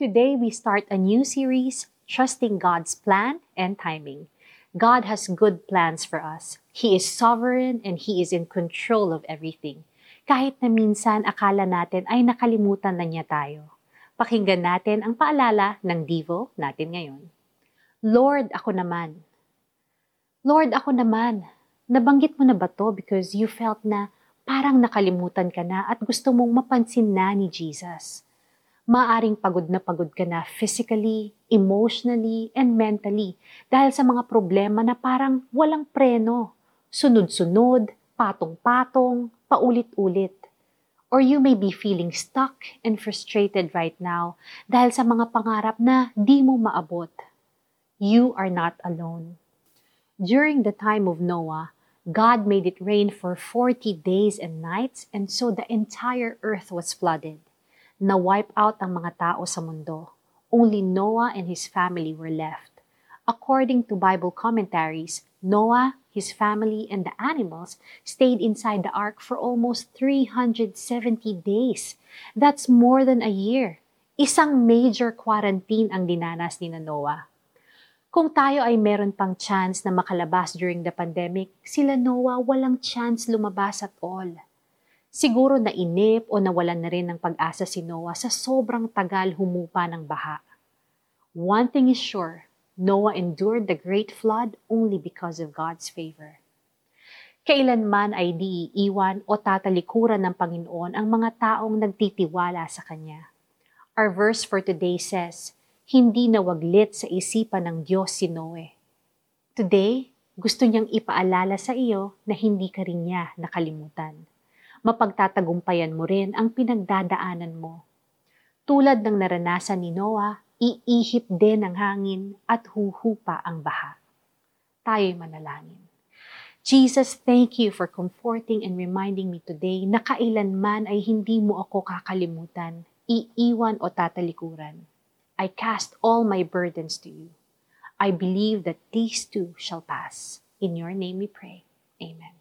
Today, we start a new series, Trusting God's Plan and Timing. God has good plans for us. He is sovereign and He is in control of everything. Kahit na minsan akala natin ay nakalimutan na niya tayo. Pakinggan natin ang paalala ng Divo natin ngayon. Lord, ako naman. Lord, ako naman. Nabanggit mo na ba to because you felt na parang nakalimutan ka na at gusto mong mapansin na ni Jesus? Maaring pagod na pagod ka na physically, emotionally, and mentally dahil sa mga problema na parang walang preno, sunod-sunod, patong-patong, paulit-ulit. Or you may be feeling stuck and frustrated right now dahil sa mga pangarap na di mo maabot. You are not alone. During the time of Noah, God made it rain for 40 days and nights, and so the entire earth was flooded na wipe out ang mga tao sa mundo. Only Noah and his family were left. According to Bible commentaries, Noah, his family, and the animals stayed inside the ark for almost 370 days. That's more than a year. Isang major quarantine ang dinanas ni Noah. Kung tayo ay meron pang chance na makalabas during the pandemic, sila Noah walang chance lumabas at all. Siguro na inip o nawalan na rin ng pag-asa si Noah sa sobrang tagal humupa ng baha. One thing is sure, Noah endured the great flood only because of God's favor. Kailanman ay di iiwan o tatalikuran ng Panginoon ang mga taong nagtitiwala sa Kanya. Our verse for today says, Hindi nawaglit sa isipan ng Diyos si Noe. Today, gusto niyang ipaalala sa iyo na hindi ka rin niya nakalimutan mapagtatagumpayan mo rin ang pinagdadaanan mo. Tulad ng naranasan ni Noah, iihip din ang hangin at huhupa ang baha. Tayo'y manalangin. Jesus, thank you for comforting and reminding me today na kailanman ay hindi mo ako kakalimutan, iiwan o tatalikuran. I cast all my burdens to you. I believe that these too shall pass. In your name we pray. Amen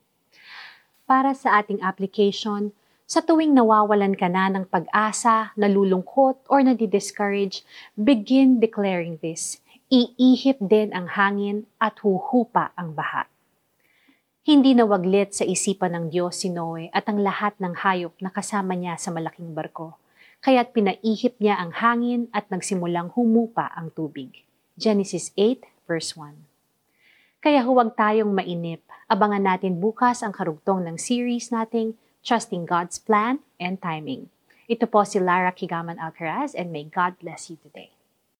para sa ating application sa tuwing nawawalan ka na ng pag-asa, nalulungkot, or nadi-discourage, begin declaring this. Iihip din ang hangin at huhupa ang baha. Hindi nawaglit sa isipan ng Diyos si Noe at ang lahat ng hayop na kasama niya sa malaking barko, kaya't pinaihip niya ang hangin at nagsimulang humupa ang tubig. Genesis 8 verse 1 Kaya huwag tayong mainip Abangan natin bukas ang karugtong ng series nating Trusting God's Plan and Timing. Ito po si Lara Kigaman Alcaraz and may God bless you today.